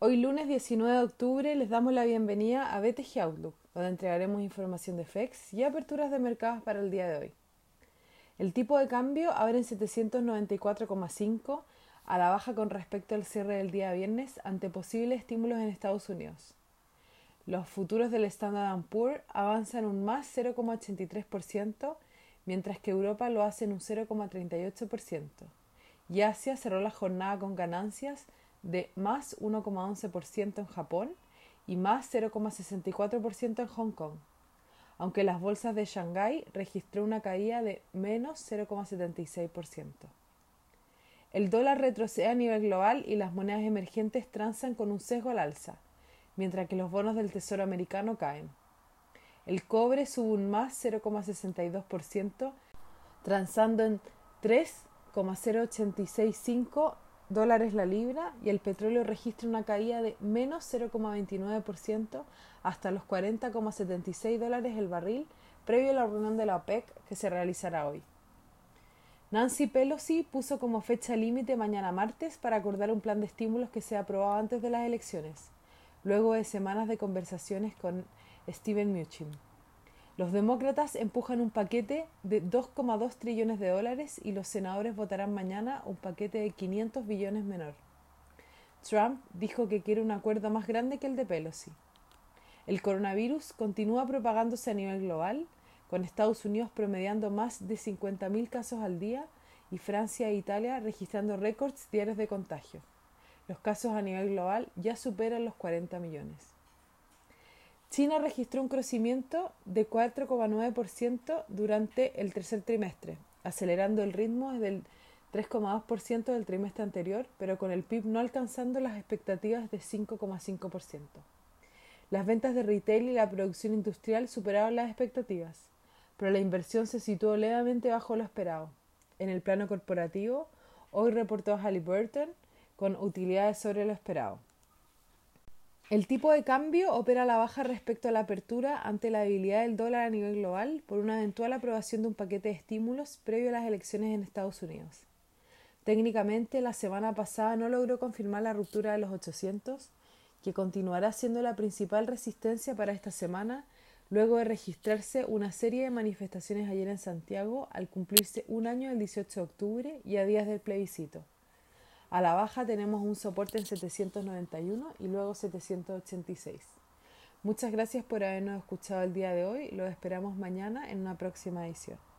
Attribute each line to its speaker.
Speaker 1: Hoy lunes 19 de octubre les damos la bienvenida a BTG Outlook, donde entregaremos información de FEX y aperturas de mercados para el día de hoy. El tipo de cambio abre en 794,5 a la baja con respecto al cierre del día viernes ante posibles estímulos en Estados Unidos. Los futuros del Standard Poor's avanzan un más 0,83%, mientras que Europa lo hace en un 0,38%. Y Asia cerró la jornada con ganancias de más 1,11% en Japón y más 0,64% en Hong Kong, aunque las bolsas de Shanghái registró una caída de menos 0,76%. El dólar retrocede a nivel global y las monedas emergentes transan con un sesgo al alza, mientras que los bonos del Tesoro americano caen. El cobre sube un más 0,62%, transando en 3,0865 dólares la libra y el petróleo registra una caída de menos 0,29% hasta los 40,76 dólares el barril previo a la reunión de la OPEC que se realizará hoy. Nancy Pelosi puso como fecha límite mañana martes para acordar un plan de estímulos que sea aprobado antes de las elecciones, luego de semanas de conversaciones con Steven Mnuchin. Los demócratas empujan un paquete de 2,2 trillones de dólares y los senadores votarán mañana un paquete de 500 billones menor. Trump dijo que quiere un acuerdo más grande que el de Pelosi. El coronavirus continúa propagándose a nivel global, con Estados Unidos promediando más de 50.000 casos al día y Francia e Italia registrando récords diarios de contagio. Los casos a nivel global ya superan los 40 millones. China registró un crecimiento de 4,9% durante el tercer trimestre, acelerando el ritmo desde el 3,2% del trimestre anterior, pero con el PIB no alcanzando las expectativas de 5,5%. Las ventas de retail y la producción industrial superaron las expectativas, pero la inversión se situó levemente bajo lo esperado. En el plano corporativo, hoy reportó Halliburton con utilidades sobre lo esperado. El tipo de cambio opera a la baja respecto a la apertura ante la debilidad del dólar a nivel global por una eventual aprobación de un paquete de estímulos previo a las elecciones en Estados Unidos. Técnicamente, la semana pasada no logró confirmar la ruptura de los 800, que continuará siendo la principal resistencia para esta semana, luego de registrarse una serie de manifestaciones ayer en Santiago al cumplirse un año el 18 de octubre y a días del plebiscito. A la baja tenemos un soporte en 791 y luego 786. Muchas gracias por habernos escuchado el día de hoy. Lo esperamos mañana en una próxima edición.